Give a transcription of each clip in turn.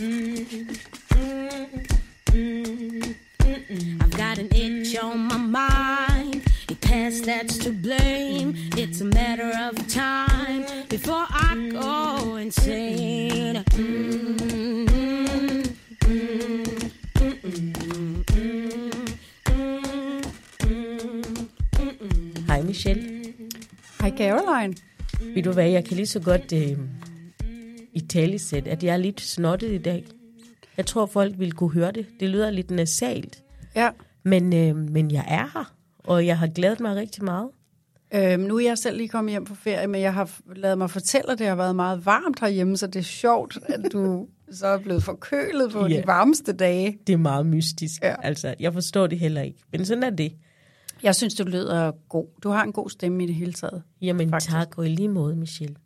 I've got an itch on my mind. A past that's to blame. It's a matter of time before I go insane. Hej Michelle. Hej Caroline. Ved du hvad, jeg kan lige så godt øh, i talesæt, at jeg er lidt snottet i dag. Jeg tror, folk vil kunne høre det. Det lyder lidt nasalt. Ja. Men, øh, men jeg er her, og jeg har glædet mig rigtig meget. Øhm, nu er jeg selv lige kommet hjem på ferie, men jeg har lavet mig fortælle, at det har været meget varmt herhjemme, så det er sjovt, at du så er blevet forkølet på Ja. de varmeste dage. Det er meget mystisk. Ja. Altså, jeg forstår det heller ikke. Men sådan er det. Jeg synes, du lyder god. Du har en god stemme i det hele taget. Jamen. Faktisk. tak, og i lige måde, Michelle.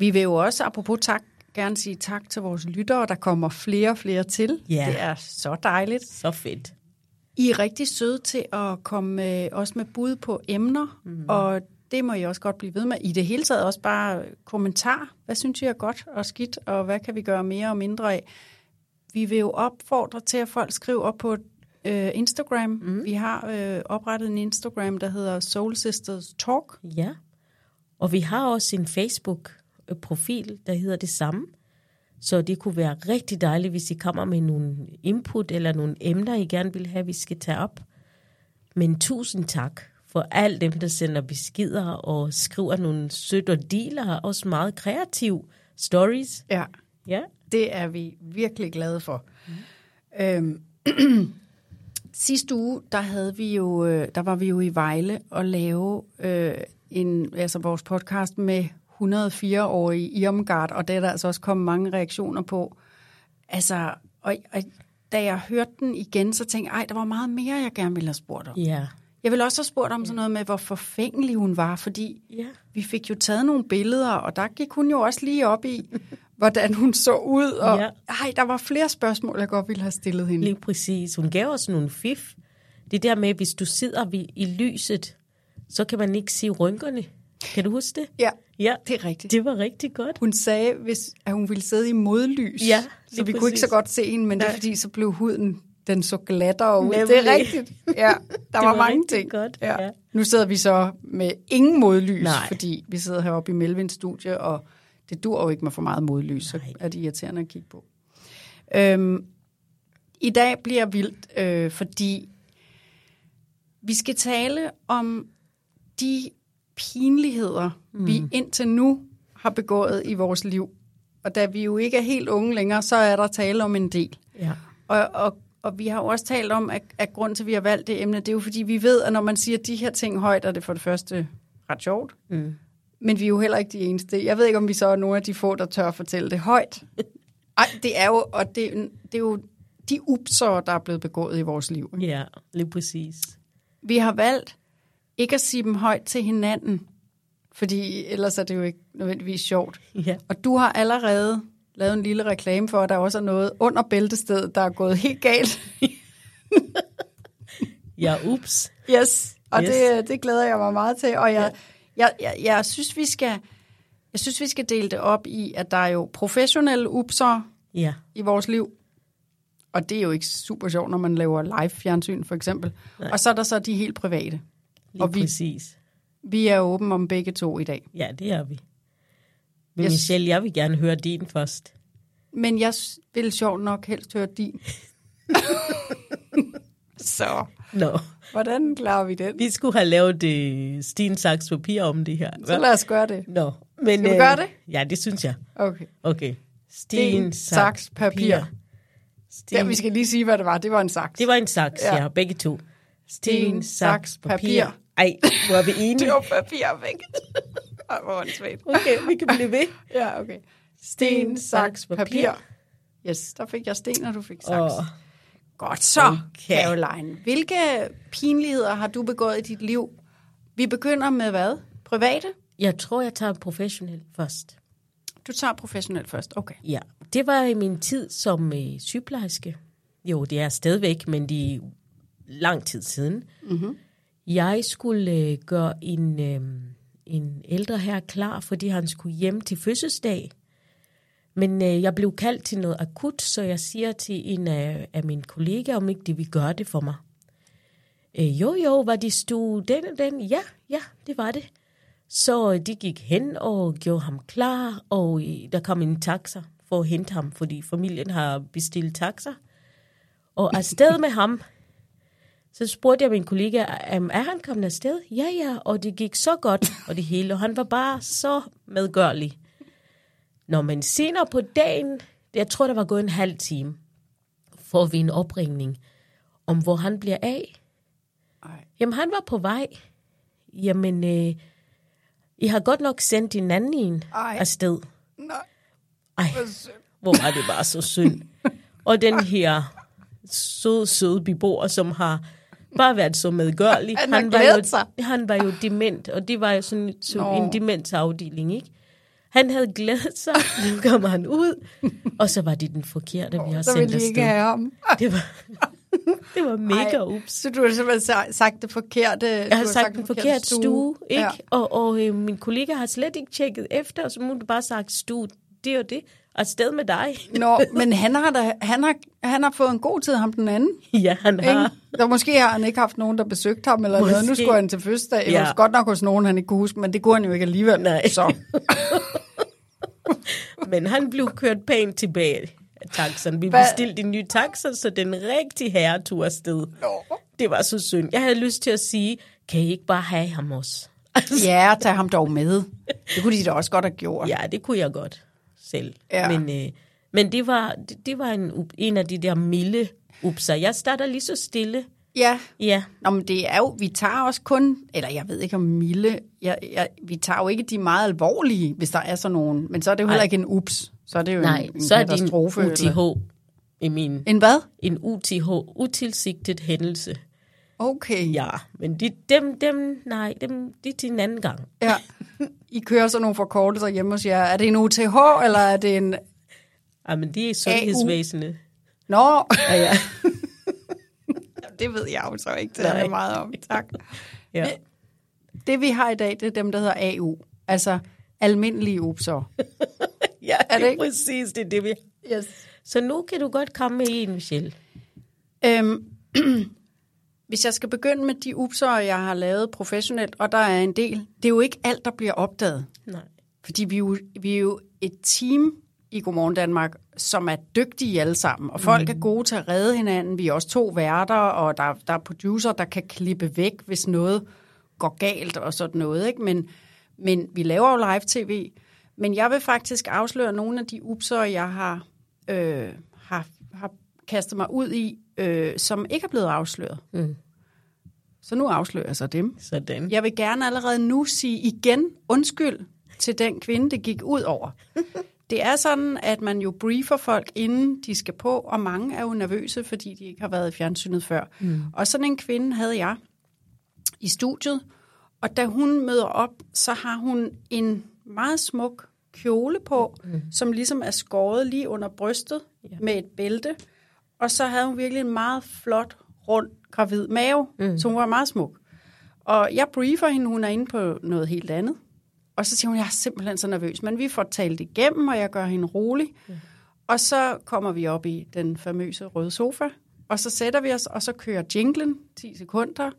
Vi vil jo også, apropos tak, gerne sige tak til vores lyttere. Der kommer flere og flere til. Ja. Det er så dejligt. Så fedt. I er rigtig søde til at komme øh, også med bud på emner, mm. og det må I også godt blive ved med. I det hele taget også bare kommentar. Hvad synes I er godt og skidt, og hvad kan vi gøre mere og mindre af? Vi vil jo opfordre til, at folk skriver op på øh, Instagram. Mm. Vi har øh, oprettet en Instagram, der hedder Soul Sisters Talk. Ja. Og vi har også en Facebook-profil, der hedder det samme. Så det kunne være rigtig dejligt, hvis I kommer med nogle input eller nogle emner, I gerne vil have, vi skal tage op. Men tusind tak for alle dem, der sender beskeder og skriver nogle sødt og dealer, også meget kreative stories. Ja, Ja, det er vi virkelig glade for. Mm. Øhm, sidste uge, der havde vi jo, øh, der var vi jo i Vejle og lave øh, en, altså vores podcast med 104-årige Irmgard, og det er der altså også kommet mange reaktioner på. Altså, og, og da jeg hørte den igen, så tænkte jeg, ej, der var meget mere, jeg gerne ville have spurgt om. ja, Jeg ville også have spurgt om sådan noget med, hvor forfængelig hun var, fordi ja. vi fik jo taget nogle billeder, og der gik hun jo også lige op i, hvordan hun så ud. Og ja. ej, der var flere spørgsmål, jeg godt ville have stillet hende. Lige præcis. Hun gav os nogle fif. Det der med, hvis du sidder i lyset, så kan man ikke se rynkerne. Kan du huske det? Ja, Ja, det er rigtigt. det var rigtig godt. Hun sagde, hvis, at hun ville sidde i modlys, Ja, så vi kunne ikke så præcis. godt se hende, men det er Nej. fordi, så blev huden den så glattere ud. Det Nemlig. er rigtigt. Ja, der var, var mange ting. godt, Ja. ja. Nu sidder vi så med ingen modlys, Nej. fordi vi sidder heroppe i Melvins studie, og det dur jo ikke med for meget modlys, så Nej. er det irriterende at kigge på. Øhm, I dag bliver vildt, øh, fordi vi skal tale om de pinligheder, mm. vi indtil nu har begået i vores liv. Og da vi jo ikke er helt unge længere, så er der tale om en del. Ja. Og, og, og vi har jo også talt om, at, at grund til, at vi har valgt det emne, det er jo fordi, vi ved, at når man siger de her ting højt, er det for det første ret sjovt. Mm. Men vi er jo heller ikke de eneste. Jeg ved ikke, om vi så er nogle af de få, der tør at fortælle det højt. Ej, det er jo, og det, det er jo de upser, der er blevet begået i vores liv. ikke? Ja, lige præcis. Vi har valgt ikke at sige dem højt til hinanden, fordi ellers er det jo ikke nødvendigvis sjovt. Ja. Og du har allerede lavet en lille reklame for, at der også er noget under bæltestedet, der er gået helt galt. Ja, ups. Yes, og Yes. Det, det glæder jeg mig meget til. Og jeg, jeg, jeg, jeg, synes, vi skal, jeg synes, vi skal dele det op i, at der er jo professionelle upser Ja, i vores liv. Og det er jo ikke super sjovt, når man laver live-fjernsyn, for eksempel. Nej. Og så er der så de helt private. Lige Og vi- præcis. Vi er åbne om begge to i dag. Ja, det er vi. Men Yes. Michelle, jeg vil gerne høre din først. Men jeg vil sjovt nok helst høre din. så, Nå, hvordan klarer vi den? vi skulle have lavet øh, sten, saks, papir om det her. Så lad os gøre det. Nå, men... Skal vi gøre det? Ja, det synes jeg. Okay. Okay. Sten, saks, papir. Sten, Ja, vi skal lige sige, hvad det var. Det var en saks. Det var en saks, ja, Ja. begge to. Sten, saks, papir. Ej, hvor er vi enige? Det var papir væk. Ej, hvor åndssvagt. Okay, vi kan blive ved. Ja, okay. Sten, saks, papir. Yes, der fik jeg sten, og du fik saks. Og, Godt så, Okay. Caroline. Hvilke pinligheder har du begået i dit liv? Vi begynder med hvad? Private? jeg tror, jeg tager professionel først. Du tager professionelt først. Okay. Ja, det var i min tid som øh, sygeplejerske. Jo, det er stadigvæk, men det er lang tid siden. Mm-hmm. Jeg skulle øh, gøre en, øh, en ældre her klar, fordi han skulle hjem til fødselsdag. Men øh, jeg blev kaldt til noget akut, så jeg siger til en af, af mine kollegaer, om ikke de vil gøre det for mig. Øh, jo, jo, var de stue den og den? Ja, ja, det var det. Så øh, de gik hen og gjorde ham klar, og øh, der kom en taxa for at hente ham, fordi familien har bestilt taxa. Og afsted med ham. Så spurgte jeg min kollega, "Am, er han kommet afsted? Ja, ja, og det gik så godt, og det hele, og han var bare så medgørlig. Når man senere på dagen, jeg tror, der var gået en halv time, får vi en opringning om, hvor han bliver af. Ej. Jamen, han var på vej. Jamen, øh, I har godt nok sendt en anden en Ej. afsted. Nej, Ej, hvor var det bare så synd. Og den her søde, søde beboer, som har bare været så medgørlig. Han har var jo, sig. Han var jo dement, og det var jo sådan så Nå. en demensafdeling, ikke? Han havde glædet sig, nu kommer han ud, og så var det den forkerte, vi har så sendt afsted. have ham. Det var, det var mega Ej, ups. Så du har simpelthen sa- sagt det forkerte. Jeg har sagt den forkerte stue, ikke? Ja. Og, og øh, min kollega har slet ikke tjekket efter, og så må du bare sagt stue, det og det, afsted med dig. Nå, men han har, da, han, har, han har fået en god tid, ham den anden. ja, han Ikke? har. Så måske har han ikke haft nogen, der besøgte ham eller Måske. noget. Nu skulle han til fødselsdag. Ja. Ja. Godt nok hos nogen, han ikke kunne huske, men det kunne han jo ikke alligevel. Nej. Så. Men han blev kørt pænt tilbage af taxen. Vi Hvad? bestilte en ny taxa, så den rigtige herre tog afsted. Det var så synd. Jeg havde lyst til at sige, kan I ikke bare have ham også? Ja, tag ham dog med. Det kunne de da også godt have gjort. ja, det kunne jeg godt selv. Ja. Men, øh, men det var, det, det var en, en af de der milde upser. Jeg starter lige så stille. ja. Ja, Nå, men det er jo, vi tager også kun, eller jeg ved ikke om milde, jeg, jeg, vi tager jo ikke de meget alvorlige, hvis der er sådan nogen, men så er det jo heller ikke en ups, så er det jo nej, en, en så er det en. UTH eller- i min. En hvad? En UTH, utilsigtet hændelse. Okay. Ja, men de, dem, dem, nej, dem, de er til en anden gang. ja. I kører så nogle forkortelser hjemme hos jer. Er det en UTH, eller er det en... Ja, men det er sundhedsvæsenet. Nå, Ja, ja. det ved jeg jo så ikke det meget om. Tak. ja. Det vi har i dag, det er dem, der hedder AU. Altså almindelige upser. ja Er det det er ikke? præcis det, er det vi Yes. Så nu kan du godt komme med en, Michelle. Øhm, hvis jeg skal begynde med de upser, jeg har lavet professionelt, og der er en del, det er jo ikke alt, der bliver opdaget. Nej. Fordi vi er jo, vi er jo et team i Godmorgen Danmark, som er dygtige alle sammen, og folk mm. er gode til at redde hinanden. Vi er også to værter, og der, der er producer, der kan klippe væk, hvis noget går galt og sådan noget. Ikke? Men, men vi laver jo live-tv. Men jeg vil faktisk afsløre nogle af de upser, jeg har, øh, har, har kastet mig ud i, øh, som ikke er blevet afsløret. Mm. Så nu afslører jeg så dem. Sådan. Jeg vil gerne allerede nu sige igen undskyld til den kvinde, det gik ud over. Det er sådan, at man jo briefer folk, inden de skal på, og mange er jo nervøse, fordi de ikke har været i fjernsynet før. Mm. Og sådan en kvinde havde jeg i studiet, og da hun møder op, så har hun en meget smuk kjole på, mm. som ligesom er skåret lige under brystet ja. med et bælte. Og så havde hun virkelig en meget flot, rund, gravid mave, mm. så hun var meget smuk. Og jeg briefer hende, hun er inde på noget helt andet. Og så siger hun, jeg er simpelthen så nervøs. Men vi får talt igennem, og jeg gør hende rolig. Mm. Og så kommer vi op i den famøse røde sofa, og så sætter vi os, og så kører jinglen 10 sekunder.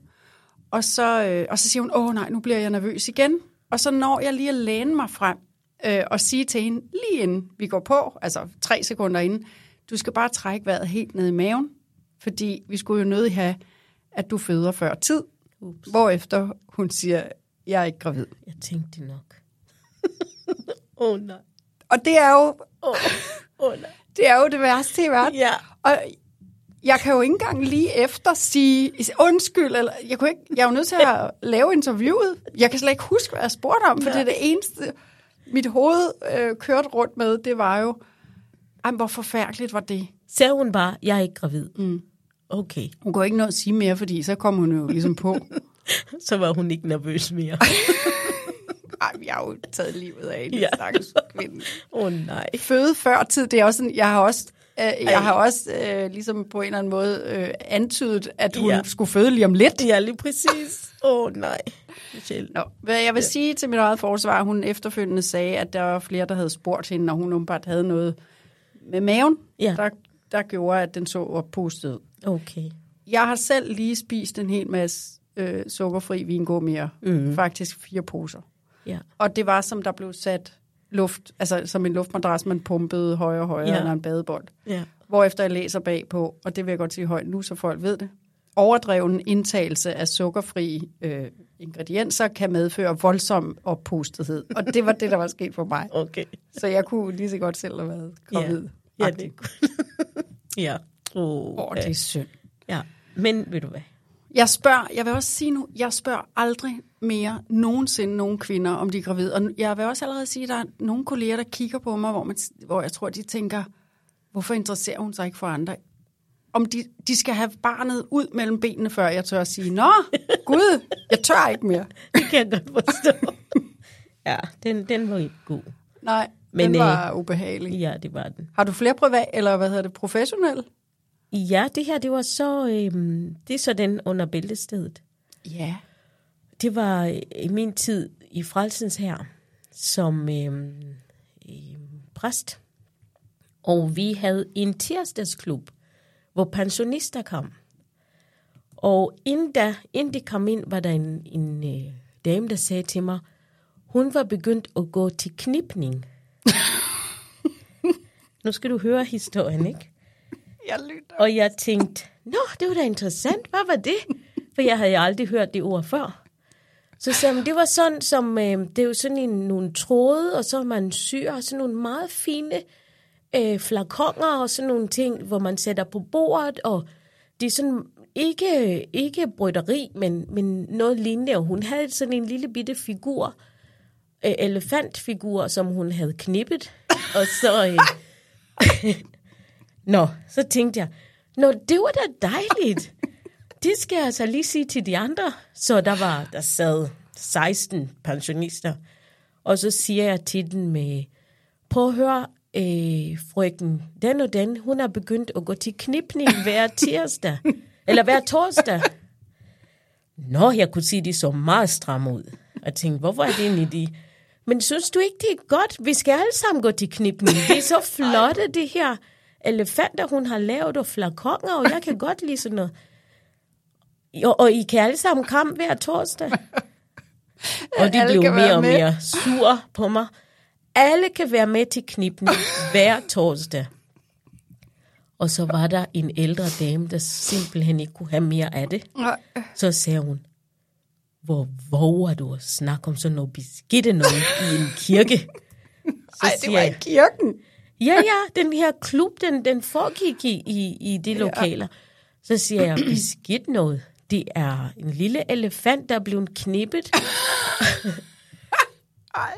Og så, øh, og så siger hun, åh nej, nu bliver jeg nervøs igen. Og så når jeg lige at læne mig frem øh, og sige til hende, lige inden vi går på, altså tre sekunder inden, du skal bare trække vejret helt ned i maven, fordi vi skulle jo nødig have, at du føder før tid. Ups. Hvorefter hun siger, jeg er ikke gravid. Jeg tænkte det nok. Åh oh, nej. Og det er jo... Oh, oh, nej. Det er jo det værste i verden. Ja. Og jeg kan jo ikke engang lige efter sige undskyld, eller jeg, kunne ikke, jeg er jo nødt til at lave interviewet. Jeg kan slet ikke huske, hvad jeg spurgte om, for ja. det er det eneste, mit hoved øh, kørte rundt med, det var jo, ej, hvor forfærdeligt var det. Sagde hun bare, jeg er ikke gravid. Mm. Okay. Hun kunne ikke noget at sige mere, fordi så kom hun jo ligesom på. så var hun ikke nervøs mere. Ej, jeg har jo taget livet af en ja. stakkels kvinde. Åh oh, nej. Føde før tid, det er også sådan, jeg har også Øh, jeg har også øh, ligesom på en eller anden måde øh, antydet, at hun ja. skulle føde lige om lidt. Ja, lige præcis. Åh oh, nej. Nå, hvad jeg vil ja. sige til mit eget forsvar, hun efterfølgende sagde, at der var flere, der havde spurgt hende, når hun umiddelbart havde noget med maven, ja. der, der gjorde, at den så oppustet. Okay. Jeg har selv lige spist en hel masse øh, sukkerfri vingummier. Mm. Faktisk fire poser. Ja. Og det var, som der blev sat luft, altså som en luftmadras, man pumpede højere og højere, ja. eller en badebold. Ja. Hvorefter jeg læser bagpå, og det vil jeg godt sige højt nu, så folk ved det. Overdreven indtagelse af sukkerfri øh, ingredienser kan medføre voldsom oppustethed. Og det var det, der var sket for mig. Okay. Så jeg kunne lige så godt selv have været gravid. Ja, ja det Ja. Åh, oh, det er synd. Ja, men ved du hvad? Jeg spørger, jeg vil også sige nu, jeg spørger aldrig mere nogensinde nogen kvinder, om de er gravide. Og jeg vil også allerede sige, at der er nogle kolleger, der kigger på mig, hvor, man, hvor jeg tror, de tænker, hvorfor interesserer hun sig ikke for andre? Om de, de skal have barnet ud mellem benene, før jeg tør at sige, nå, gud, jeg tør ikke mere. Det kan jeg forstå. ja, den, den var ikke god. Nej, Men, den var øh, ubehagelig. Ja, det var den. Har du flere privat, eller hvad hedder det, professionelle? Ja, det her, det var så, øhm, det er så den under bæltestedet. Ja. Det var i min tid i Frelsens her som øhm, øhm, præst. Og vi havde en tirsdagsklub, hvor pensionister kom. Og inden, da, inden de kom ind, var der en, en øh, dame, der sagde til mig, hun var begyndt at gå til knipning. nu skal du høre historien, ikke? Jeg lytter. Og jeg tænkte, nå, det var da interessant. Hvad var det? For jeg havde aldrig hørt det ord før. Så sagde det var sådan, som, øh, det er jo sådan en, nogle tråde, og så man syr sådan nogle meget fine øh, flakonger og sådan nogle ting, hvor man sætter på bordet, og det er sådan ikke, ikke brytteri, men, men noget lignende. Og hun havde sådan en lille bitte figur, øh, elefantfigur, som hun havde knippet, og så... Øh, Nå, så tænkte jeg, Nå, det var da dejligt. Det skal jeg altså lige sige til de andre. Så der var, der sad 16 pensionister. Og så siger jeg til den med, prøv at høre, øh, frøken, den og den, hun har begyndt at gå til knipning hver tirsdag. eller hver torsdag. Nå, jeg kunne sige, de så meget stramme ud. Jeg tænkte, hvorfor er det en idé? Men synes du ikke, det er godt? Vi skal alle sammen gå til knipning. Det er så flotte, det her elefanter, hun har lavet, og flakonger, og jeg kan godt lide sådan noget. Og, og I kan alle sammen komme hver torsdag. Og de blev mere og mere sur på mig. Alle kan være med til knippen hver torsdag. Og så var der en ældre dame, der simpelthen ikke kunne have mere af det. Så sagde hun, hvor våger du at snakke om sådan noget beskidte noget i en kirke? Så Ej, det var i kirken. Ja, ja, den her klub, den, den foregik i, i, i de lokaler. Så siger jeg, beskidt noget. Det er en lille elefant, der er blevet knippet. Ej.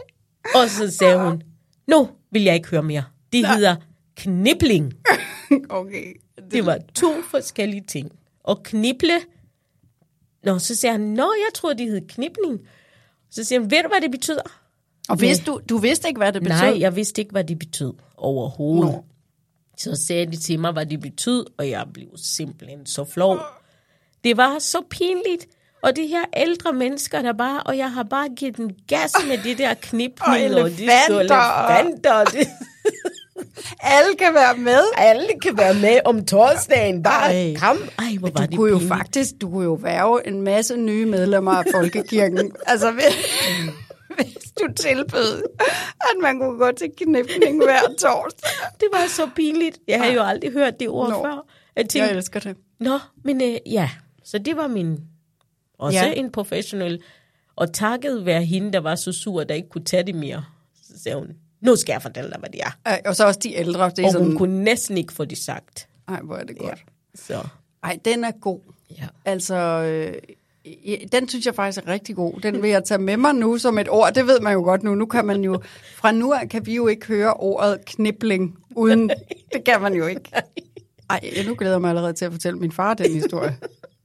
Og så sagde hun, nu vil jeg ikke høre mere. Det hedder knibling. Okay. Det var to forskellige ting. Og knible, Nå, så siger han, nå, jeg troede, det hed knibling. Så siger han, ved du, hvad det betyder? Og vidste du, du vidste ikke, hvad det betød? Nej, jeg vidste ikke, hvad det betød overhovedet. Nå. Så sagde de til mig, hvad det betød, og jeg blev simpelthen så flov. Det var så pinligt. Og de her ældre mennesker, der bare, og jeg har bare givet dem gas med det der knipning, Og og, de elefanter. og Alle kan være med. alle kan være med om torsdagen. Bare Ej. kom. Ej, hvor var Du det kunne jo pinligt. faktisk, du kunne jo værve en masse nye medlemmer af Folkekirken. altså, hvis, hvis du tilbød, at man kunne gå til knipning hver torsdag. Det var så pinligt. Jeg havde jo aldrig hørt det ord Nå. før. Jeg tænkte, Jeg elsker det. Nå, men øh, ja, så det var min, også Ja. ja. en professionel, og takket være hende, der var så sur, der ikke kunne tage det mere. Så sagde hun, nu skal jeg fortælle dig, hvad det er. Ej, Og så også de ældre. Det er Og sådan, hun kunne næsten ikke få det sagt. ej, hvor er det godt. Så, Ej, den er god. ja. Altså, øh, den synes jeg faktisk er rigtig god. Den vil jeg tage med mig nu som et ord. Det ved man jo godt nu. Nu kan man jo, fra nu af kan vi jo ikke høre ordet knibling uden, det kan man jo ikke. Ej, nu glæder jeg mig allerede til at fortælle min far den historie.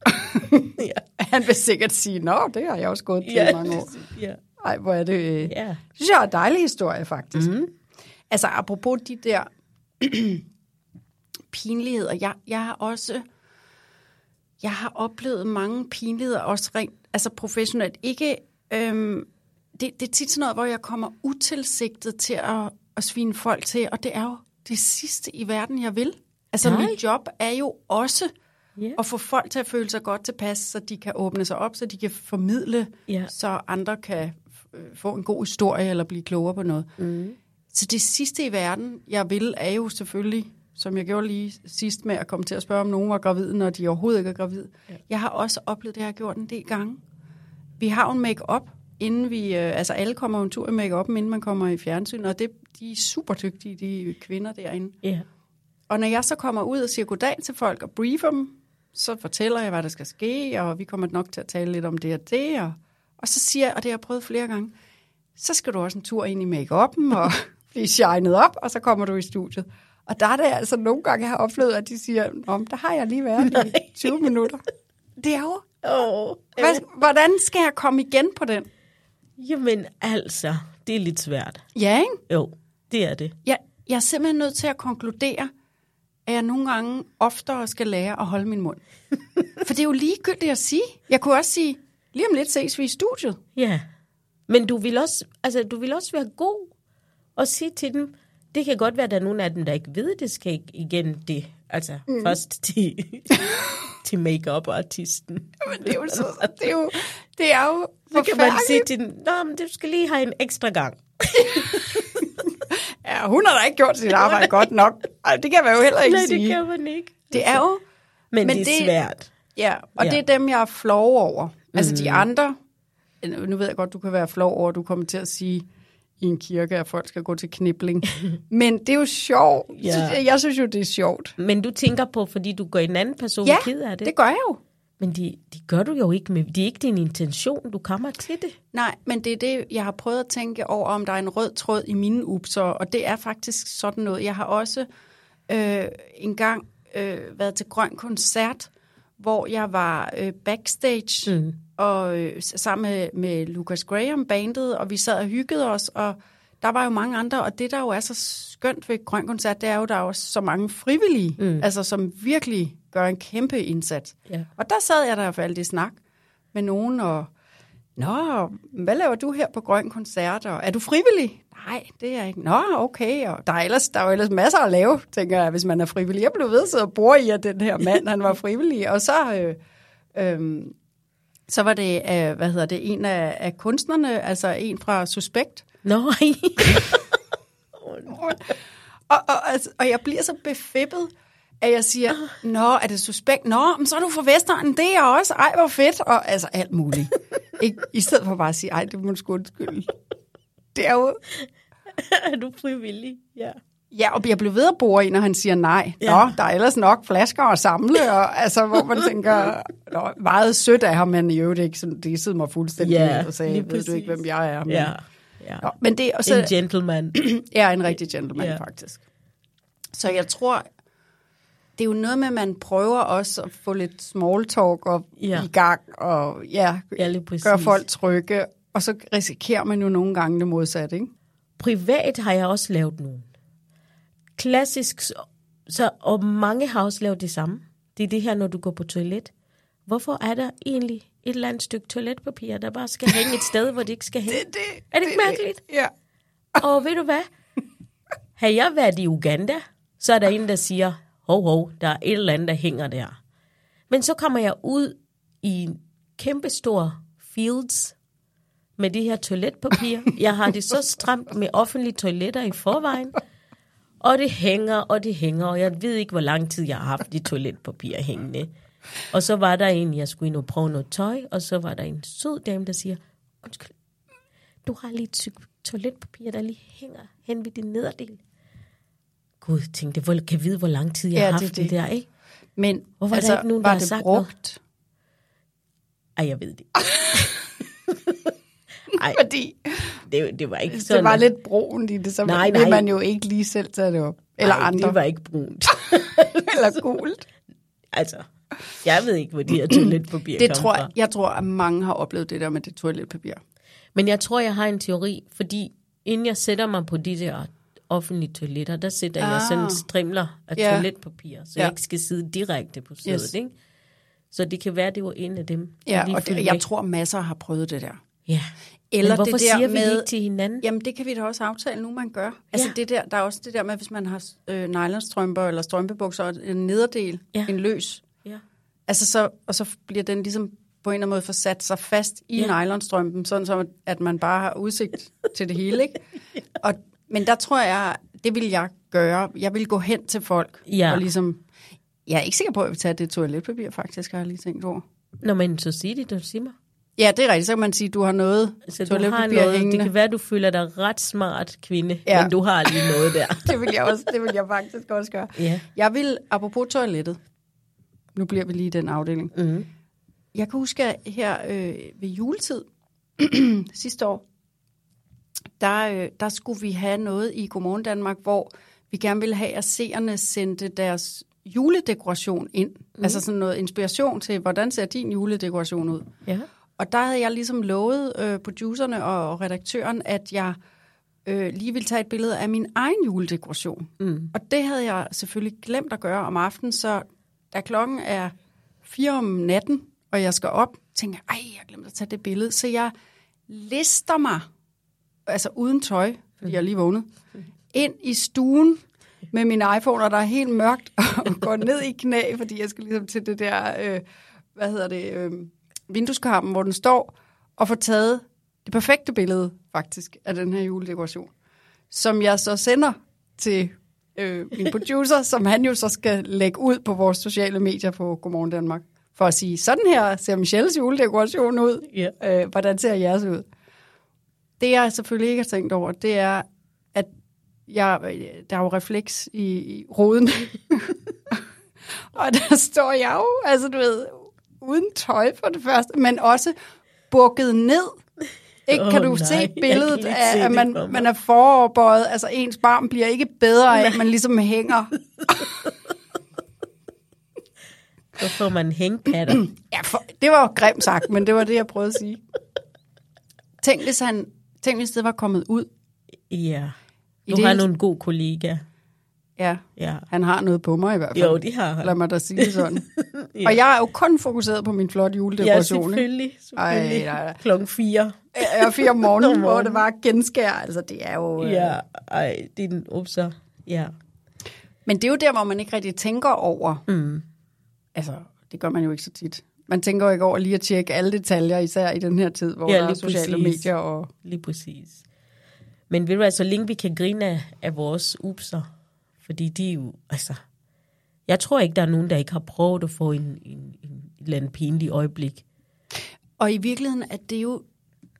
ja. Han vil sikkert sige, nå, det har jeg også gået til i mange år. ja. Ej, hvor er det, ja. jeg er en dejlig historie, faktisk. Mm. Altså, apropos de der pinligheder, jeg, jeg har også, jeg har oplevet mange pinligheder, også rent, altså professionelt. Ikke, øhm, det, det er tit sådan noget, hvor jeg kommer utilsigtet til at, at svine folk til, og det er jo det sidste i verden, jeg vil. Altså, Nej. mit job er jo også Ja. at få folk til at føle sig godt tilpas, så de kan åbne sig op, så de kan formidle, Ja. så andre kan øh, få en god historie eller blive klogere på noget. Mm. Så det sidste i verden, jeg vil, er jo selvfølgelig, som jeg gjorde lige sidst med at komme til at spørge, om nogen var gravid, når de overhovedet ikke er gravid. Ja. Jeg har også oplevet det, jeg har gjort en del gange. Vi har jo en make-up, inden vi, øh, altså alle kommer en tur i make-up, inden man kommer i fjernsyn, og det, de er super dygtige, de kvinder derinde. ja. Og når jeg så kommer ud og siger goddag til folk og briefer dem, så fortæller jeg, hvad der skal ske, og vi kommer nok til at tale lidt om det og det. Og, og så siger jeg, og det har jeg prøvet flere gange, så skal du også en tur ind i make-up'en og blive shined op, og så kommer du i studiet. Og der er det altså nogle gange, jeg har oplevet, at de siger, men der har jeg lige været i 20 minutter. Det er jo... Oh, Hvad, hvordan skal jeg komme igen på den? Jamen altså, det er lidt svært. Ja, ikke? Jo, det er det. Jeg, jeg er simpelthen nødt til at konkludere, at jeg nogle gange oftere skal lære at holde min mund. For det er jo ligegyldigt at sige. Jeg kunne også sige, lige om lidt ses vi i studiet. Ja. Men du vil også, altså, du vil også være god og sige til dem, det kan godt være, at der er nogle af dem, der ikke ved, det skal ikke igen det. Altså, mm. først til, til make-up-artisten. Men det er jo, så, det er jo, det er jo Så kan man sige til den, Nå, men du skal lige have en ekstra gang. Ja, hun har da ikke gjort sit arbejde godt nok. Ej, det kan man jo heller ikke Nej, sige. det kan man ikke. Det er jo... Men, Men det er det- svært. Ja, og Ja. det er dem, jeg er flov over. Mm. Altså de andre... Nu ved jeg godt, du kan være flov over, at du kommer til at sige i en kirke, at folk skal gå til knibling. Men det er jo sjovt. Ja. Ja. Jeg synes jo, det er sjovt. Men du tænker på, fordi du går en anden person Ja, ked af det. det gør jeg jo. Men det de gør du jo ikke med. Det er ikke din intention, du kommer til det. Nej, men det er det, jeg har prøvet at tænke over, om der er en rød tråd i mine upser, og det er faktisk sådan noget. Jeg har også øh, engang øh, været til Grøn Koncert, hvor jeg var øh, backstage mm. og øh, sammen med, med Lucas Graham bandet, og vi sad og hyggede os, og der var jo mange andre, og det der jo er så skønt ved Grøn Koncert, det er jo, der er jo så mange frivillige, mm. altså som virkelig gør en kæmpe indsats. Ja. Og der sad jeg der for alt i snak med nogen, og Nå, hvad laver du her på Grøn Koncert? Og er du frivillig? Nej, det er jeg ikke. Nå, okay. Og der er, ellers, der er jo ellers masser at lave, tænker jeg, hvis man er frivillig. Jeg blev ved sidde og bore i, at den her mand, han var frivillig. Og så, øh, øh, så var det, øh, hvad hedder det, en af, af kunstnerne, altså en fra Suspekt. Nå, Og, og, altså, og jeg bliver så befippet, at jeg siger, nå, er det suspekt? Nå, men så er du fra Vestegnen, det er jeg også. Ej, hvor fedt. Og altså alt muligt. Ikke, I stedet for bare at sige, ej, det må du sgu undskylde. Det er jo... er du frivillig? Ja. Ja, og jeg blev ved at bore i, når han siger nej. Nå, Ja. der er ellers nok flasker at samle, og altså, hvor man tænker, nå, meget sødt af ham, men i øvrigt ikke sådan, det sidder mig fuldstændig Ja, og sagde, ved du ikke, hvem jeg er? Men, Ja. Ja. Nå, men det, og så, En gentleman. er en rigtig gentleman, Ja. ja. faktisk. Så jeg tror, det er jo noget med, at man prøver også at få lidt small talk og Ja. ja. i gang, og ja, Ja, gøre folk trygge, og så risikerer man jo nogle gange det modsatte, ikke? Privat har jeg også lavet nogle. Klassisk, så- så, og mange har også lavet det samme. Det er det her, når du går på toilet. Hvorfor er der egentlig et eller andet stykke toiletpapir, der bare skal hænge et sted, hvor det ikke skal hænge? Det, det, Er det ikke mærkeligt? Ja. Og ved du hvad? Har jeg været i Uganda, så er der en, der siger, hov, hov, der er et eller andet, der hænger der. Men så kommer jeg ud i kæmpe stor fields med det her toiletpapir. Jeg har det så stramt med offentlige toiletter i forvejen. Og det hænger, og det hænger, og jeg ved ikke, hvor lang tid jeg har haft det toiletpapir hængende. Og så var der en, jeg skulle ind og prøve noget tøj, og så var der en sød dame, der siger, undskyld, du har lige et toiletpapir, der lige hænger hen ved din nederdel. Gud, tænkte, hvor kan jeg vide, hvor lang tid jeg Ja, har haft det, det. der, ikke? Men Hvorfor er der altså, ikke nogen, der var har det sagt brugt? Ej, jeg ved det. Ej, Fordi det, det var ikke sådan. det var lidt brunt i det, så Nej, vil nej. man jo ikke lige selv tage det op. Eller Ej, andre. det var ikke brunt. Eller gult. altså, jeg ved ikke, hvor de her toiletpapir Det tror fra. jeg, tror, at mange har oplevet det der med det toiletpapir. Men jeg tror, jeg har en teori, fordi inden jeg sætter mig på de der offentlige toiletter, der sætter ah. jeg sådan Ah. strimler af Ja. toiletpapir, så Ja. jeg ikke skal sidde direkte på sædet, Yes. ikke? Så det kan være, det var en af dem. Ja, og det, jeg tror, masser har prøvet det der. Ja. Eller Men hvorfor det der siger vi det med- ikke til hinanden? Jamen, det kan vi da også aftale nu, man gør. Altså, Ja. det der, der er også det der med, hvis man har øh, nylonstrømper eller strømpebukser og en nederdel, ja. en løs. Altså, så, og så bliver den ligesom på en eller anden måde forsat sig fast i Ja. nylonstrømpen, sådan som, at man bare har udsigt til det hele, ikke? Og, men der tror jeg, det vil jeg gøre. Jeg vil gå hen til folk Ja. og ligesom... Jeg er ikke sikker på, at jeg vil tage det toiletpapir, faktisk, har jeg lige tænkt over. Nå, men så sig det, du siger mig. Ja, det er rigtigt. Så kan man sige, at du har noget Så du har noget, hængende. det kan være, du føler dig ret smart kvinde, Ja. men du har lige noget der. det vil jeg også, det vil jeg faktisk også gøre. Ja. Jeg vil, apropos toilettet, nu bliver vi lige i den afdeling. Mm. Jeg kan huske, at her øh, ved juletid sidste år, der, øh, der skulle vi have noget i Godmorgen Danmark, hvor vi gerne ville have, at seerne sendte deres juledekoration ind. Mm. Altså sådan noget inspiration til, hvordan ser din juledekoration ud? Ja. Og der havde jeg ligesom lovet øh, producerne og redaktøren, at jeg øh, lige ville tage et billede af min egen juledekoration. Mm. Og det havde jeg selvfølgelig glemt at gøre om aftenen, så da klokken er fire om natten, og jeg skal op, tænker jeg, ej, jeg glemte at tage det billede. Så jeg lister mig, altså uden tøj, fordi jeg er lige vågnet, ind i stuen med min iPhone, og der er helt mørkt, og går ned i knæ, fordi jeg skal ligesom til det der, øh, hvad hedder det, øh, vindueskarmen, hvor den står, og få taget det perfekte billede, faktisk, af den her juledekoration, som jeg så sender til øh, min producer, som han jo så skal lægge ud på vores sociale medier på Godmorgen Danmark, for at sige, sådan her ser Michelles juledekoration ud. Ja. Øh, hvordan ser jeres ud? Det jeg selvfølgelig ikke har tænkt over, det er, at jeg, der er jo refleks i, i ruden. og der står jeg jo, altså du ved, uden tøj for det første, men også bukket ned. Ikke? Kan du nej, se billedet af, se at det man, man er foroverbøjet, altså ens barm bliver ikke bedre af, at man ligesom hænger. Så får man hængpatter. Ja, for, det var jo grimt sagt, men det var det, jeg prøvede at sige. Tænk, hvis, han, tænk, hvis det var kommet ud. ja. I Du det har hele- nogle gode kollegaer. Ja, Ja. han har noget på mig i hvert fald. Jo, de har han. Lad mig da sige det sådan. Ja. Og jeg er jo kun fokuseret på min flotte Ja, juledekoration. ikke? selvfølgelig. selvfølgelig. Ej, nej, nej. Klokken fire. Er fire om morgenen, Om hvor det var genskær. Altså, det er jo... øh, Ja, ej, din upser. Ja. Men det er jo der, hvor man ikke rigtig tænker over. Mm. Altså, det gør man jo ikke så tit. Man tænker jo ikke over lige at tjekke alle detaljer, især i den her tid, hvor Ja, ja, der er sociale præcis. medier. Og... Lige præcis. Men ved du hvad, så længe vi kan grine af, af vores upser, fordi de er jo, altså, jeg tror ikke, der er nogen, der ikke har prøvet at få en, en, en et eller andet pinlig øjeblik. og i virkeligheden er det jo,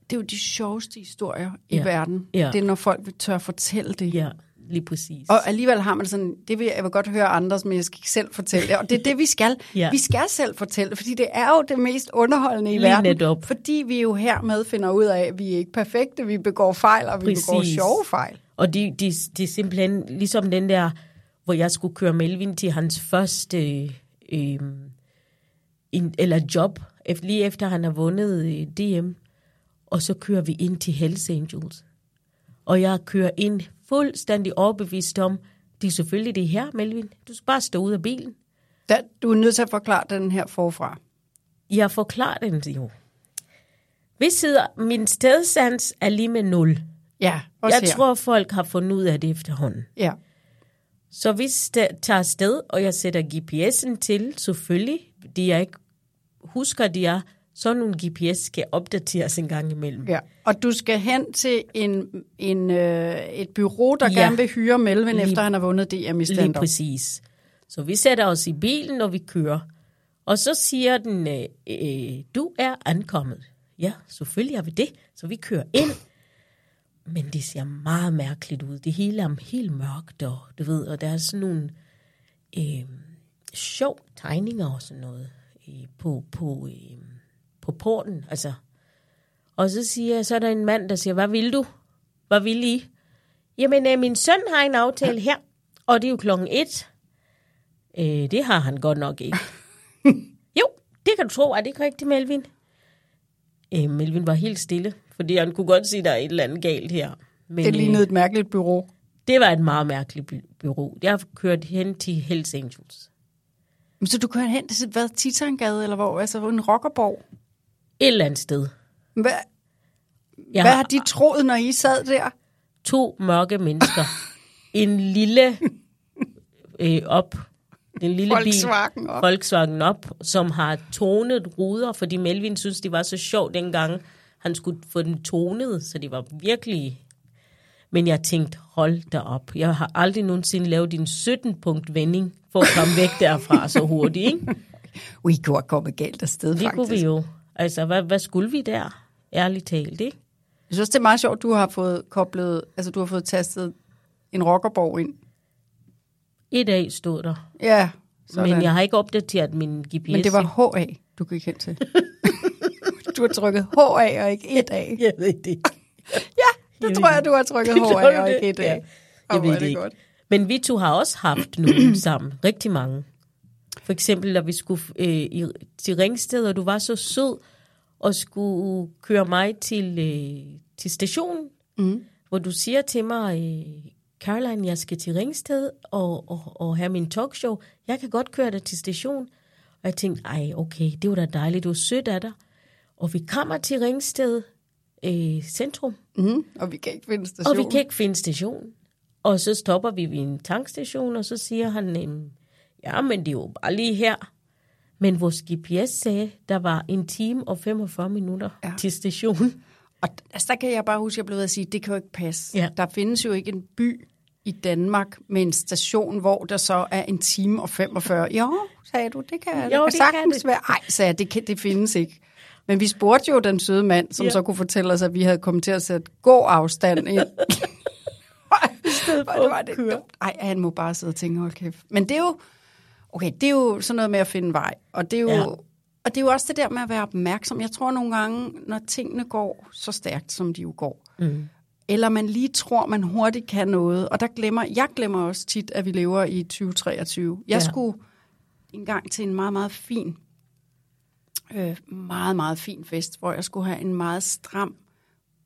det er jo de sjoveste historier i Ja. verden. Ja. Det er, når folk vil tør fortælle det. Ja, lige præcis. Og alligevel har man sådan, det vil jeg, jeg vil godt høre andres, men jeg skal ikke selv fortælle det. Og det er det, vi skal. Ja. Vi skal selv fortælle, fordi det er jo det mest underholdende i Lige verden. netop. Fordi vi jo hermed finder ud af, at vi er ikke perfekte, vi begår fejl, og vi Præcis. begår sjove fejl. Og de, de, de er simpelthen ligesom den der, hvor jeg skulle køre Melvin til hans første øh, en, eller job, lige efter han har vundet øh, DM. Og så kører vi ind til Hells Angels. Og jeg kører ind fuldstændig overbevist om, det er selvfølgelig det her, Melvin. Du skal bare stå ud af bilen. Da, du er nødt til at forklare den her forfra. Jeg forklarer den jo. Vi sidder, min stedsans er lige med nul. Ja, også Jeg her. tror, folk har fundet ud af det efterhånden. Ja. Så vi sta- tager afsted, og jeg sætter GPS'en til, selvfølgelig. De jeg ikke husker, de er, så nogle GPS skal opdateres en gang imellem. ja. Og du skal hen til en, en, øh, et bureau, der Ja. gerne vil hyre Melvin, Lige- efter han har vundet DM i Lige stand præcis. Så vi sætter os i bilen, og vi kører. Og så siger den, øh, øh, du er ankommet. Ja, selvfølgelig er vi det. Så vi kører ind. Men det ser meget mærkeligt ud. Det hele er helt mørkt, og du ved, og der er sådan nogle øh, sjov tegninger og sådan noget øh, på, på, øh, på porten. Altså. Og så siger jeg, så er der en mand, der siger, hvad vil du? Hvad vil I? Jamen, øh, min søn har en aftale her, og det er jo klokken et. Øh, det har han godt nok ikke. jo, det kan du tro, er det ikke rigtigt, Melvin? Øh, Melvin var helt stille, fordi han kunne godt se, at der er et eller andet galt her. Men, Det lignede et mærkeligt bureau. øh, det var et meget mærkeligt bureau. Jeg har kørt hen til Hells Angels. Men Så du kører hen til, hvad, Titangade, eller hvor? Altså en rockerborg? Et eller andet sted. Hvad, Jeg hvad har har de troet, når I sad der? to mørke mennesker. en lille øh, op. En lille Volkswagen bil, op. Volkswagen op, som har tonet ruder, fordi Melvin synes, det var så sjovt dengang, han skulle få den tonet, så det var virkelig... Men jeg tænkte, hold da op. Jeg har aldrig nogensinde lavet en 17-punkt vending for at komme væk derfra så hurtigt. Ikke? Vi kunne have kommet galt afsted, Det faktisk. kunne vi jo. Altså, hvad, hvad skulle vi der? Ærligt talt, ikke? Jeg synes, det er meget sjovt, du har fået koblet, altså du har fået tastet en rockerborg ind. Et dag stod der. Ja, sådan. Men jeg har ikke opdateret min GPS. Men det var HA, du gik hen til. du har trykket HA og ikke et A. Jeg ved det. Ja, det tror jeg, du har trykket Tror du og det? ikke et A. Ja. Jeg ved er det ikke. godt. Men vi to har også haft nogle sammen. Rigtig mange. For eksempel, da vi skulle øh, i, til Ringsted, og du var så sød og skulle køre mig til, øh, til stationen, mm. hvor du siger til mig, øh, Caroline, jeg skal til Ringsted og, og, og have min talkshow. Jeg kan godt køre dig til station. Og jeg tænkte, ej, okay, det var da dejligt, du er sødt af dig. Og vi kommer til Ringsted øh, centrum, Mm, og vi kan ikke finde station. og vi kan ikke finde station. Og så stopper vi ved en tankstation, og så siger han, ja, men det er jo bare lige her. Men vores GPS sagde, der var en time og 45 minutter Ja. til stationen. Og altså, der kan jeg bare huske, at jeg blev ved at sige, det kan jo ikke passe. Ja. Der findes jo ikke en by i Danmark med en station, hvor der så er en time og 45. Jo, sagde du, det kan, jo, det kan det kan sagtens det. være. Ej, sagde jeg, det, kan, det findes ikke. Men vi spurgte jo den søde mand, som ja. Så kunne fortælle os, at vi havde kommet til at sætte gå-afstand ind. Hvor var det. Ej, han må bare sidde og tænke, hold kæft. Men det er jo, okay, det er jo sådan noget med at finde vej. Og det er jo, ja. Og det er jo også det der med at være opmærksom. Jeg tror nogle gange, når tingene går så stærkt, som de jo går, mm. eller man lige tror, man hurtigt kan noget, og der glemmer, jeg glemmer også tit, at vi lever i 2023. Jeg ja. Skulle engang til en meget, meget fin, øh, meget, meget fin fest, hvor jeg skulle have en meget stram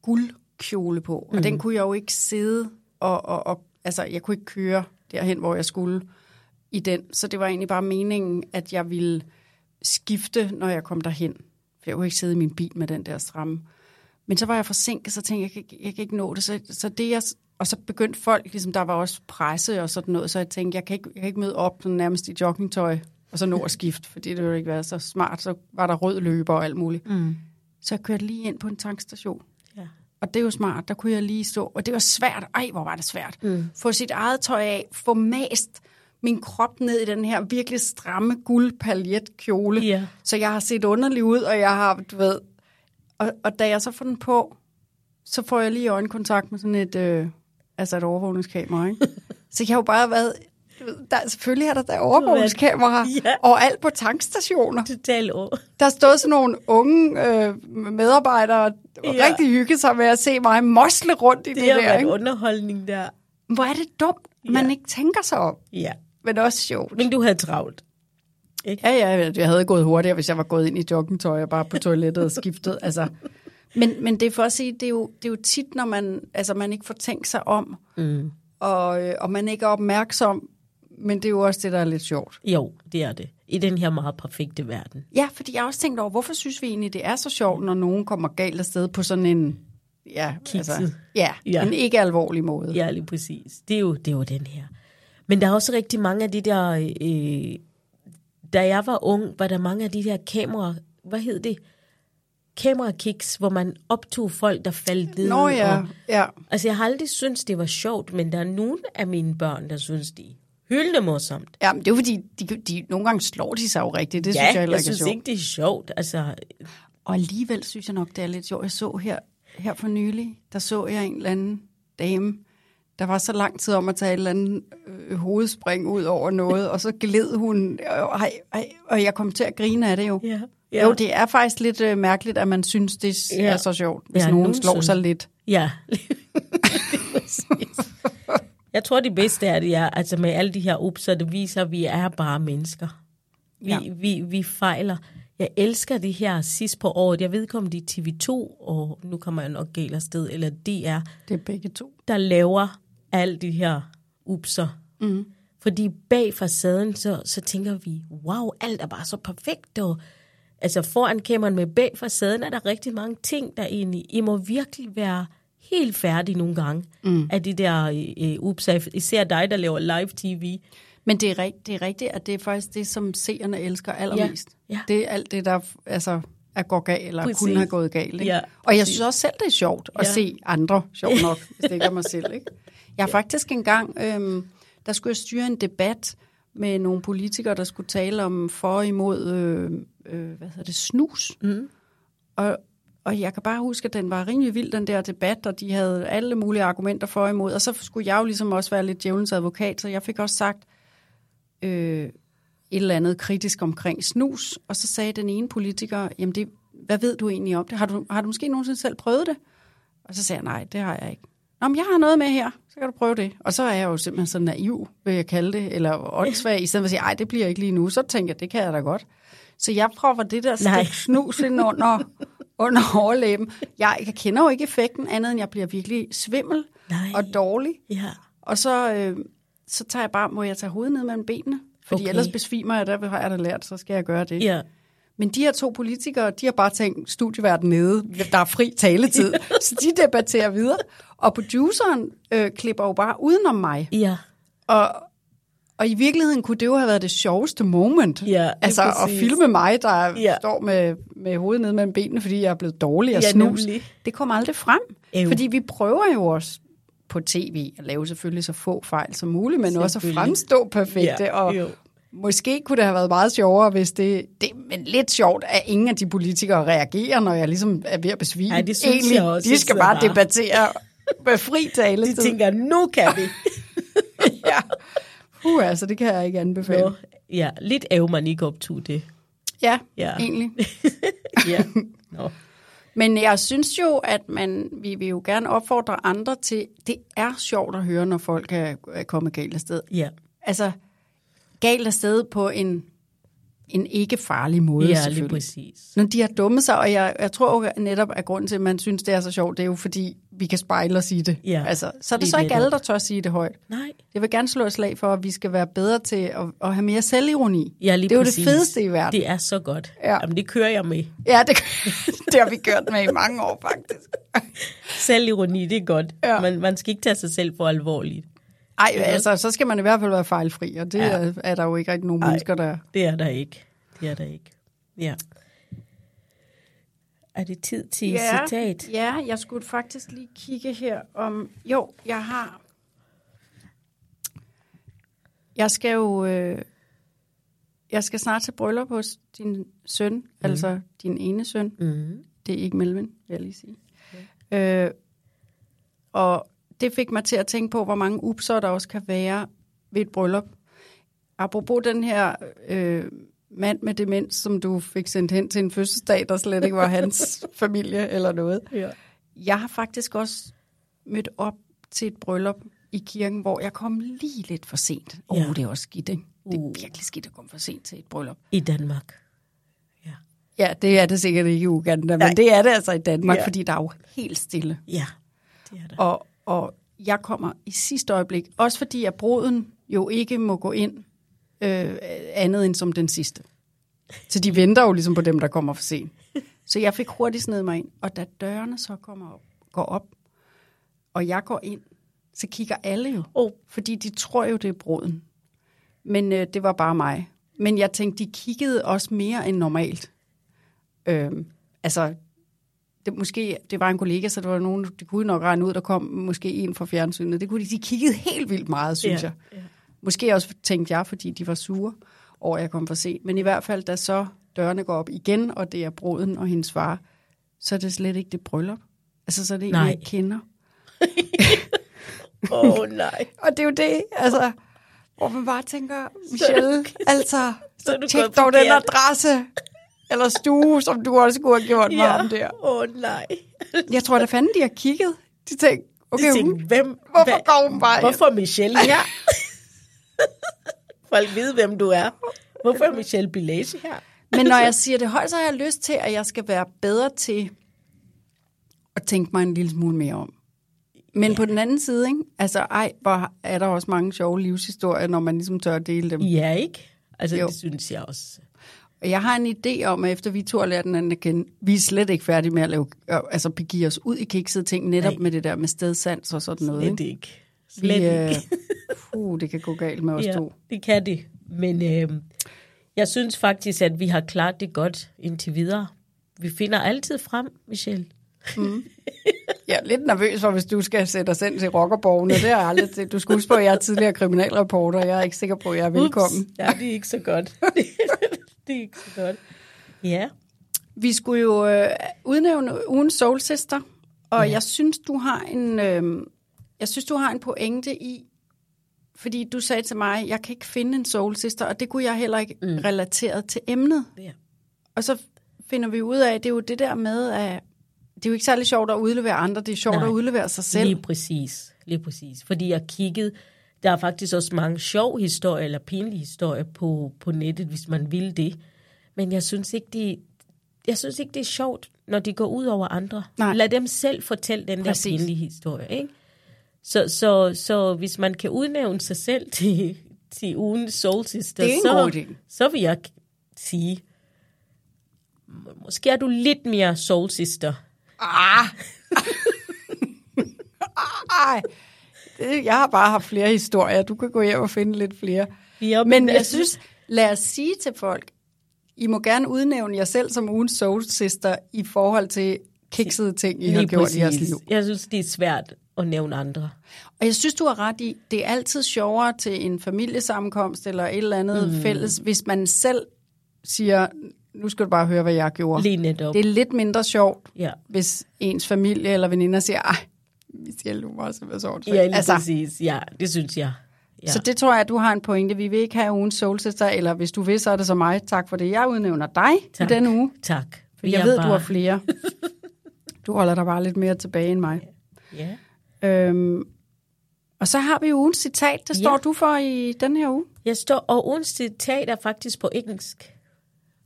guldkjole på. Mm. Og den kunne jeg jo ikke sidde og, og, og, altså jeg kunne ikke køre derhen, hvor jeg skulle i den. Så det var egentlig bare meningen, at jeg ville skifte, når jeg kom derhen. For jeg kunne ikke sidde i min bil med den der stramme. Men så var jeg forsinket, så tænkte jeg, jeg kan, ikke- jeg kan ikke nå det. Så, så det jeg, og så begyndte folk, ligesom der var også presse og sådan noget, så jeg tænkte, jeg kan ikke, jeg kan ikke møde op sådan nærmest i joggingtøj, og så nå at skifte, fordi det ville ikke være så smart. Så var der rød løber og alt muligt. Mm. Så jeg kørte lige ind på en tankstation. Ja. Og det er jo smart, der kunne jeg lige stå. Og det var svært. Ej, hvor var det svært. Mm. Få sit eget tøj af, få mast min krop ned i den her virkelig stramme guldpaljetkjole. Ja. Så jeg har set underlig ud, og jeg har, du ved... Og, og da jeg så får den på, så får jeg lige øjenkontakt med sådan et, øh, altså et overvågningskamera, ikke? Så jeg har jo bare været... Der, selvfølgelig er der der overvågningskamera Ja. overalt på tankstationer. Total år. Der stod sådan nogle unge øh, medarbejdere og Ja. rigtig hygget sig med at se mig mosle rundt i det, Det der. været Ikke? underholdning der. Hvor er det dumt, man Ja. ikke tænker sig om. Ja. Men også sjovt. Men du havde travlt. Ja, ja, jeg havde gået hurtigere, hvis jeg var gået ind i joggingtøj og bare på toilettet og skiftet. Altså. Men, men det er for at sige, det er jo, det er jo tit, når man, altså, man ikke får tænkt sig om, Mm. og, øh, og man ikke er opmærksom, men det er jo også det, der er lidt sjovt. Jo, det er det. I den her meget perfekte verden. Ja, fordi jeg har også tænkt over, hvorfor synes vi egentlig, det er så sjovt, når nogen kommer galt afsted på sådan en, ja, altså, Kikset. ja, Ja. ja. en ikke alvorlig måde. Ja, lige præcis. Det er jo, det er jo den her. Men der er også rigtig mange af de der... Øh, da jeg var ung, var der mange af de der kamera... Hvad hed det? Kamerakiks, hvor man optog folk, der faldt ned. Nå ja, Og, ja. altså, jeg har aldrig syntes, det var sjovt, men der er nogle af mine børn, der synes, det er hyldende morsomt. Ja, men det er jo fordi, de, de, nogle gange slår de sig jo rigtigt. Det ja, synes jeg heller jeg ikke er synes sjovt. ikke, det er sjovt. Altså, Og alligevel synes jeg nok, det er lidt sjovt. Jeg så her, her for nylig, der så jeg en eller anden dame, der var så lang tid om at tage et eller andet øh, hovedspring ud over noget, og så gled hun, og, ej, ej, og jeg kom til at grine af det jo. ja. Ja. Jo, det er faktisk lidt øh, mærkeligt, at man synes, det Ja. er så sjovt, hvis Ja, nogen slår sig lidt. Ja. Jeg tror, det bedste er, det er, altså med alle de her upser, det viser, at vi er bare mennesker. Vi, ja. Vi, vi fejler. Jeg elsker det her sidst på året. Jeg ved ikke, om det er TV2, og nu kommer jeg nok galt afsted, eller DR, Det er begge to. der laver alle de her upser. Mm. Fordi bag facaden, så, så tænker vi, wow, alt er bare så perfekt. Og, altså foran kameraen med bag facaden er der rigtig mange ting, der egentlig, I må virkelig være helt færdige nogle gange mm. af de der øh, upser. Især dig, der laver live tv. Men det er, rigt, det er rigtigt, at det er faktisk det, som seerne elsker allermest. Ja. Det er alt det, der altså, er går galt, eller Præcis. kunne have gået galt. Ikke? Ja, og jeg synes også selv, det er sjovt at Ja. se andre, sjovt nok, hvis det ikke er mig selv. Ikke? Jeg har faktisk engang, øhm, der skulle jeg styre en debat med nogle politikere, der skulle tale om for og imod, øh, øh, hvad hedder det, snus. Mm. Og, og jeg kan bare huske, at den var rimelig vild, den der debat, og de havde alle mulige argumenter for og imod. Og så skulle jeg jo ligesom også være lidt djævelens advokat, så jeg fik også sagt øh, et eller andet kritisk omkring snus. Og så sagde den ene politiker, jamen det, hvad ved du egentlig om det? Har du, har du måske nogensinde selv prøvet det? Og så sagde jeg, nej, det har jeg ikke. Nå, men jeg har noget med her, så kan du prøve det. Og så er jeg jo simpelthen så naiv, vil jeg kalde det, eller åndssvag, i stedet for at sige, ej, det bliver ikke lige nu. Så tænker jeg, det kan jeg da godt. Så jeg prøver det der stik snus ind under, under overlæben. Jeg, jeg kender jo ikke effekten, andet end jeg bliver virkelig svimmel Nej. og dårlig. Ja. Og så, øh, så tager jeg bare, må jeg tage hovedet ned mellem benene? Fordi Okay. ellers besvimer jeg, der har jeg da lært, så skal jeg gøre det. ja. Men de her to politikere, de har bare tænkt, studieverden nede, der er fri taletid, så de debatterer videre. Og produceren øh, klipper jo bare udenom mig. Ja. Og, og i virkeligheden kunne det jo have været det sjoveste moment. Ja, altså at præcis. filme mig, der Ja. står med, med hovedet nede mellem benene, fordi jeg er blevet dårlig af Ja, snus. nemlig. Det kommer aldrig frem. Ew. Fordi vi prøver jo også på tv at lave selvfølgelig så få fejl som muligt, men også at fremstå perfekte. Ja, og jo. måske kunne det have været meget sjovere, hvis det, det... Men lidt sjovt, at ingen af de politikere reagerer, når jeg ligesom er ved at besvime. Ja, det synes jeg også, De skal bare debattere med fri De taletid. tænker, nu kan vi. ja. Uh, altså, det kan jeg ikke anbefale. Nå, ja, lidt af man ikke optog det. Ja, Ja. egentlig. Ja. Nå. Men jeg synes jo, at man, vi vil jo gerne opfordre andre til, det er sjovt at høre, når folk er, er kommet galt afsted. Ja. Altså, galt afsted på en, en ikke farlig måde, Ja, lige selvfølgelig. præcis. Når de har dummet sig, og jeg, jeg tror jo netop, at grunden til, at man synes, det er så sjovt, det er jo fordi, vi kan spejle os i det. Ja, altså, så er det så ikke alle, der tør sige det højt. Nej. Jeg vil gerne slå et slag for, at vi skal være bedre til at, at have mere selvironi. Ja, lige det er jo det fedeste i verden. Det er så godt. Ja. Jamen, det kører jeg med. Ja, det, det har vi gjort med i mange år, faktisk. Selvironi, det er godt. Ja. Man, man skal ikke tage sig selv for alvorligt. Ej, altså, så skal man i hvert fald være fejlfri, og det Ja. er, er der jo ikke rigtig nogen Ej. mennesker, der er. Det er der ikke. Det er der ikke. Ja. Er det tid til Ja, citat? ja, jeg skulle faktisk lige kigge her om... Jo, jeg har... Jeg skal jo... Øh, jeg skal snart til bryllup hos din søn, mm. altså din ene søn. Mm. Det er ikke Melvin, vil jeg lige sige. Okay. Øh, og det fik mig til at tænke på, hvor mange upser der også kan være ved et bryllup. Apropos den her øh, mand med demens, som du fik sendt hen til en fødselsdag, der slet ikke var hans familie eller noget. Ja. Jeg har faktisk også mødt op til et bryllup i kirken, hvor jeg kom lige lidt for sent. Åh, Ja. oh, det er også skidt, ikke? Det er Uh. virkelig skidt at komme for sent til et bryllup. I Danmark. Ja. Ja, det er det sikkert ikke i Uganda, men Nej. det er det altså i Danmark, Ja. fordi der er jo helt stille. Ja, det er der. Og, og jeg kommer i sidste øjeblik, også fordi at bruden jo ikke må gå ind øh, andet end som den sidste. Så de venter jo ligesom på dem, der kommer for sent. Så jeg fik hurtigt sned mig ind, og da dørene så kommer op, går op, og jeg går ind, så kigger alle jo, Oh. fordi de tror jo, det er bruden. Men øh, det var bare mig. Men jeg tænkte, de kiggede også mere end normalt. Øhm, altså, det, måske, det var en kollega, så der var nogen, det kunne nok regne ud, der kom måske en fra fjernsynet. Det kunne de, de kiggede helt vildt meget, synes Ja, jeg. Måske også tænkte jeg, fordi de var sure over, at jeg kom for sent. Men i hvert fald, da så dørene går op igen, og det er bruden og hendes far, så er det slet ikke det bryllup. Altså, så er det en, jeg ikke kender. Åh, oh, nej. Og det er jo det, altså, hvor man bare tænker, Michelle, altså, Så du tjek dog den adresse, eller stue, som du også kunne have gjort med ham der. Åh, oh, nej. Jeg tror da fanden, de har kigget. De tænkte, okay, hun, tænkte, hvem, hvorfor hvad- går hun bare? Hvorfor Michelle her? Folk ved, hvem du er. Hvorfor er Michelle Bilage her? Men når jeg siger det højt, så har jeg lyst til, at jeg skal være bedre til at tænke mig en lille smule mere om. Men ja. på den anden side, ikke? altså ej, hvor er der også mange sjove livshistorier, når man ligesom tør at dele dem. Ja, ikke? Altså, Jo. det synes jeg også. Og jeg har en idé om, at efter vi to har lært den anden at kende, vi er slet ikke færdige med at lave, øh, altså begive os ud i kiksede ting, netop Nej. med det der med stedsans og sådan noget. Slet Ikke? ikke. Vi, Slet øh, ikke. uh, det kan gå galt med os Ja, to. det kan det. Men øh, jeg synes faktisk, at vi har klaret det godt indtil videre. Vi finder altid frem, Michelle. Jeg er lidt nervøs for, hvis du skal sætte os ind til rockerborgene. Det er jeg aldrig til. Du huske på, at jeg er tidligere kriminalreporter. Jeg er ikke sikker på, at jeg er velkommen. Ups. Ja, det er ikke så godt. det er ikke så godt. Ja. Vi skulle jo øh, udnævne ugens Soul Sister, og ja. jeg synes, du har en, øh, jeg synes, du har en pointe i, fordi du sagde til mig, jeg kan ikke finde en Soul Sister, og det kunne jeg heller ikke mm. relateret til emnet. ja. Og så finder vi ud af, at det er jo det der med, at det er jo ikke særlig sjovt at udlevere andre, det er sjovt Nej. at udlevere sig selv. Lige præcis. Lige præcis. Fordi jeg kiggede, der er faktisk også mange sjov historier, eller pinlige historier på, på nettet, hvis man vil det. Men jeg synes ikke, det, jeg synes ikke, det er sjovt, når de går ud over andre. Nej. Lad dem selv fortælle den Præcis. der pinlige historie, ikke? Så, så, så hvis man kan udnævne sig selv til, til ugens soul sister, er så, så vil jeg sige, må- måske er du lidt mere soul sister. Ah! Ej, det, jeg har bare haft flere historier. Du kan gå hjem og finde lidt flere. Ja, Men jeg synes, lad os sige til folk, I må gerne udnævne jer selv som ugens soul sister i forhold til kiksede ting, I har Lige gjort i jeres præcis. liv. Jeg synes, det er svært at nævne andre. Og jeg synes, du har ret i, det er altid sjovere til en familiesammenkomst eller et eller andet mm. fælles, hvis man selv siger, nu skal du bare høre, hvad jeg gjorde. Lige netop. Det er lidt mindre sjovt, Ja, hvis ens familie eller veninder siger, ej, Michelle, du var simpelthen så åndssvagt." ja lige altså, præcis. Ja, det synes jeg. Ja. Så det tror jeg, at du har en pointe. Vi vil ikke have ugens soul sister, eller hvis du vil, så er det så mig. Tak for det. Jeg udnævner dig Tak. i denne uge. Tak. For jeg er ved, bare... du har flere. Du holder dig bare lidt mere tilbage end mig. Ja. Øhm, og så har vi ugens citat. Det står Ja. du for i den her uge. Jeg står, og ugens citat er faktisk på engelsk.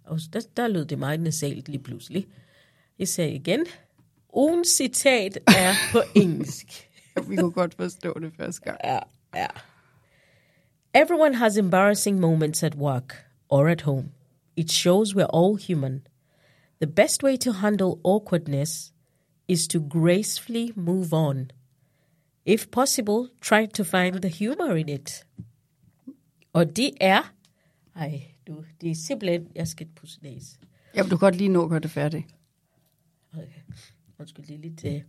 Og der, der lød det meget nasalt lige pludselig. Jeg sagde igen. Ugens citat er på engelsk. Vi kunne godt forstå det første gang. Ja, ja. Everyone has embarrassing moments at work or at home. It shows we're all human. The best way to handle awkwardness is to gracefully move on. If possible, try to find the humor in it. Og det er... Ej, du, det er simpelthen... Jeg skal pusse næse. Vil du godt lige nå at gøre det færdigt. Okay. Undskyld, lige lidt... Uh...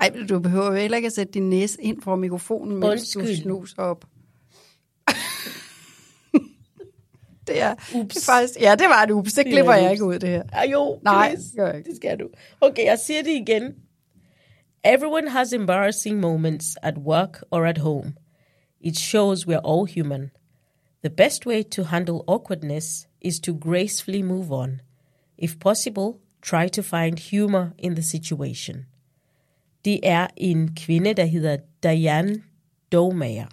Ej, du behøver heller ikke at sætte din næse ind for mikrofonen, mens du Undskyld. snuser op. det er, Ups. det faktisk... Ja, det var et ups. Det klipper jeg ikke ud, det her. Ah, jo, Nej, gør jeg ikke. det skal du. Okay, jeg siger det igen. Everyone has embarrassing moments at work or at home. It shows we're all human. The best way to handle awkwardness is to gracefully move on. If possible, try to find humor in the situation. Det er en kvinde, der hedder Diane Domager.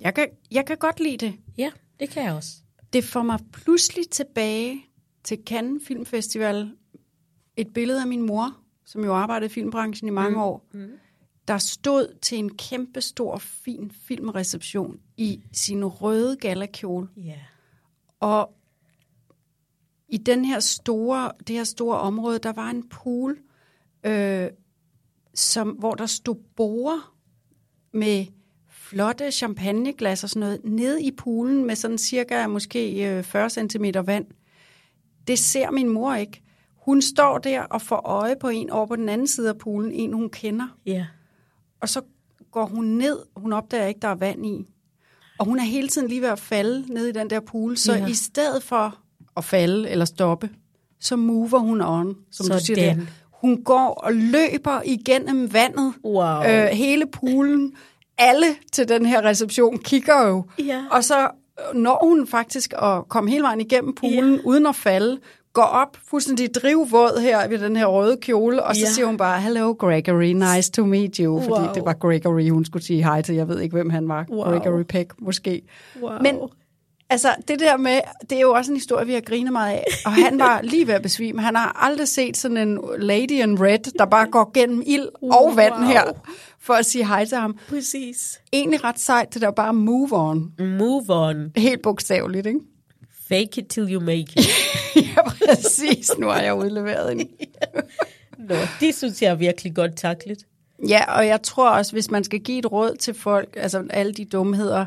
Jeg kan, jeg kan godt lide det. Ja, det kan jeg også. Det får mig pludselig tilbage til Cannes Filmfestival. Et billede af min mor, som jo arbejdede i filmbranchen i mange mm. år, mm. der stod til en kæmpe stor, fin filmreception i sin røde galakjole. Ja. Og i den her store, det her store område, der var en pool, øh, som, hvor der stod borer med flotte champagneglas og sådan noget, nede i poolen med sådan cirka måske øh, 40 cm vand. Det ser min mor ikke. Hun står der og får øje på en over på den anden side af poolen, en hun kender. Ja. Og så går hun ned, hun opdager ikke, der er vand i. Og hun er hele tiden lige ved at falde ned i den der pool, så Ja. i stedet for at falde eller stoppe, så mover hun on, som du siger der. Hun går og løber igennem vandet, Wow. øh, hele poolen. Alle til den her reception kigger jo. Ja. Og så når hun faktisk at komme hele vejen igennem poolen, ja. uden at falde, går op fuldstændig drivvåd her ved den her røde kjole, og så Ja. siger hun bare, hello Gregory, nice to meet you, wow. fordi Wow. det var Gregory, hun skulle sige hej til. Jeg ved ikke, hvem han var. Wow. Gregory Peck, måske. Wow. Men altså, det der med, det er jo også en historie, vi har grinet meget af. Og han var lige ved at besvime. Han har aldrig set sådan en lady in red, der bare går gennem ild og vand Wow. her, for at sige hej til ham. Præcis. Egentlig ret sejt, det der bare move on. Move on. Helt bogstaveligt, ikke? Fake it till you make it. ja, præcis. Nu har jeg udleveret en. Nå, det synes jeg er virkelig godt taklet. Ja, og jeg tror også, hvis man skal give et råd til folk, altså alle de dumheder,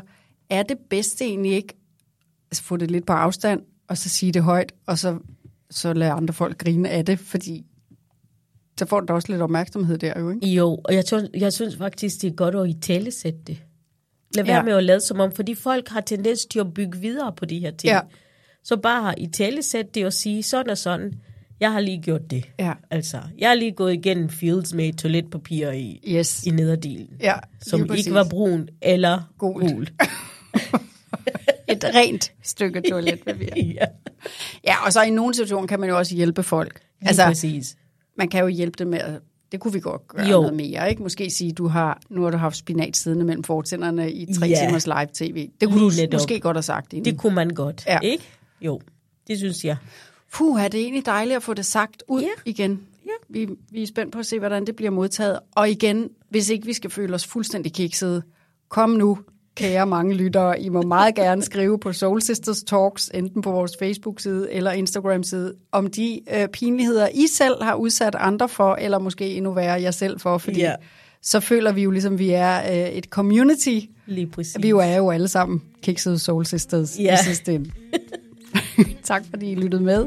er det bedste egentlig ikke at få det lidt på afstand, og så sige det højt, og så, så lade andre folk grine af det, fordi så får du da også lidt opmærksomhed der jo, ikke? Jo, og jeg, tror, jeg synes faktisk, det er godt at i tale sætte det. Lad være Ja. med at lade som om, fordi folk har tendens til at bygge videre på de her ting. Ja. Så bare i tale sætte det og sige sådan og sådan. Jeg har lige gjort det. Ja. Altså, jeg har lige gået igennem Fields med toiletpapir i, Yes. i nederdelen. Ja, som præcis. ikke var brun eller Gult. gult. Et rent stykke toiletpapir. ja, Ja, og så i nogle situationer kan man jo også hjælpe folk. lige altså, præcis. Man kan jo hjælpe dem med at det kunne vi godt gøre Jo. noget mere, ikke? Måske sige, du har, nu har du haft spinat siddende mellem fortænderne i tre Ja. timers live tv. Det kunne Lige du måske godt have sagt inden. Det kunne man godt, Ja. ikke? Jo, det synes jeg. Puh, er det egentlig dejligt at få det sagt ud Ja. igen. Ja. Vi, vi er spændt på at se, hvordan det bliver modtaget. Og igen, hvis ikke vi skal føle os fuldstændig kiksede, kom nu, kære mange lyttere. I må meget gerne skrive på Soul Sisters Talks, enten på vores Facebook-side eller Instagram-side, om de øh, pinligheder, I selv har udsat andre for, eller måske endnu værre jer selv for, fordi Ja. så føler vi jo ligesom, vi er øh, et community. Lige præcis. Vi jo er jo alle sammen kiksede Soul Sisters Ja. i sidste ende. tak fordi I lyttede med.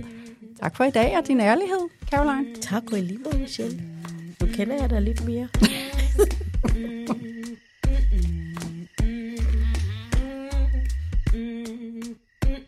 Tak for i dag og din ærlighed, Caroline. Tak og i lige Michelle. Nu kender jeg dig lidt mere.